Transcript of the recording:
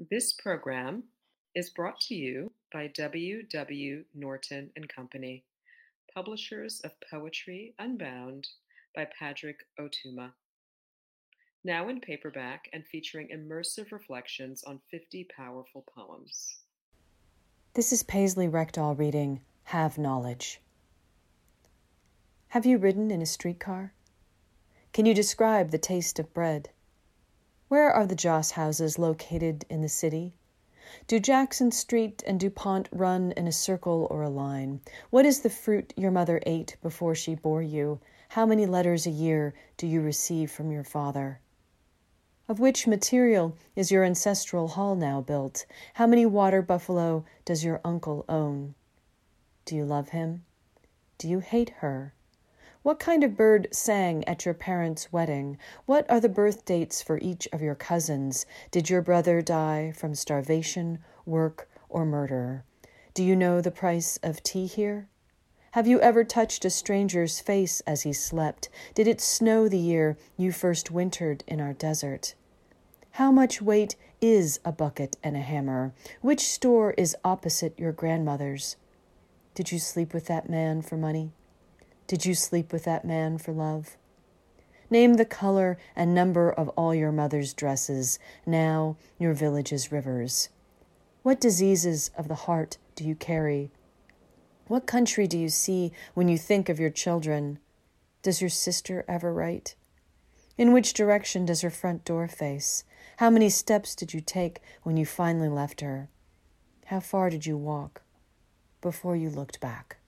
This program is brought to you by W. W. Norton and Company, publishers of Poetry Unbound by Padraig Ó Tuama. Now in paperback and featuring immersive reflections on 50 powerful poems. This is Paisley Rekdal reading Have Knowledge. Have you ridden in a streetcar? Can you describe the taste of bread? Where are the Joss houses located in the city? Do Jackson Street and DuPont run in a circle or a line? What is the fruit your mother ate before she bore you? How many letters a year do you receive from your father? Of which material is your ancestral hall now built? How many water buffalo does your uncle own? Do you love him? Do you hate her? What kind of bird sang at your parents' wedding? What are the birth dates for each of your cousins? Did your brother die from starvation, work, or murder? Do you know the price of tea here? Have you ever touched a stranger's face as he slept? Did it snow the year you first wintered in our desert? How much weight is a bucket and a hammer? Which store is opposite your grandmother's? Did you sleep with that man for money? Did you sleep with that man for love? Name the color and number of all your mother's dresses, now your village's rivers. What diseases of the heart do you carry? What country do you see when you think of your children? Does your sister ever write? In which direction does her front door face? How many steps did you take when you finally left her? How far did you walk before you looked back?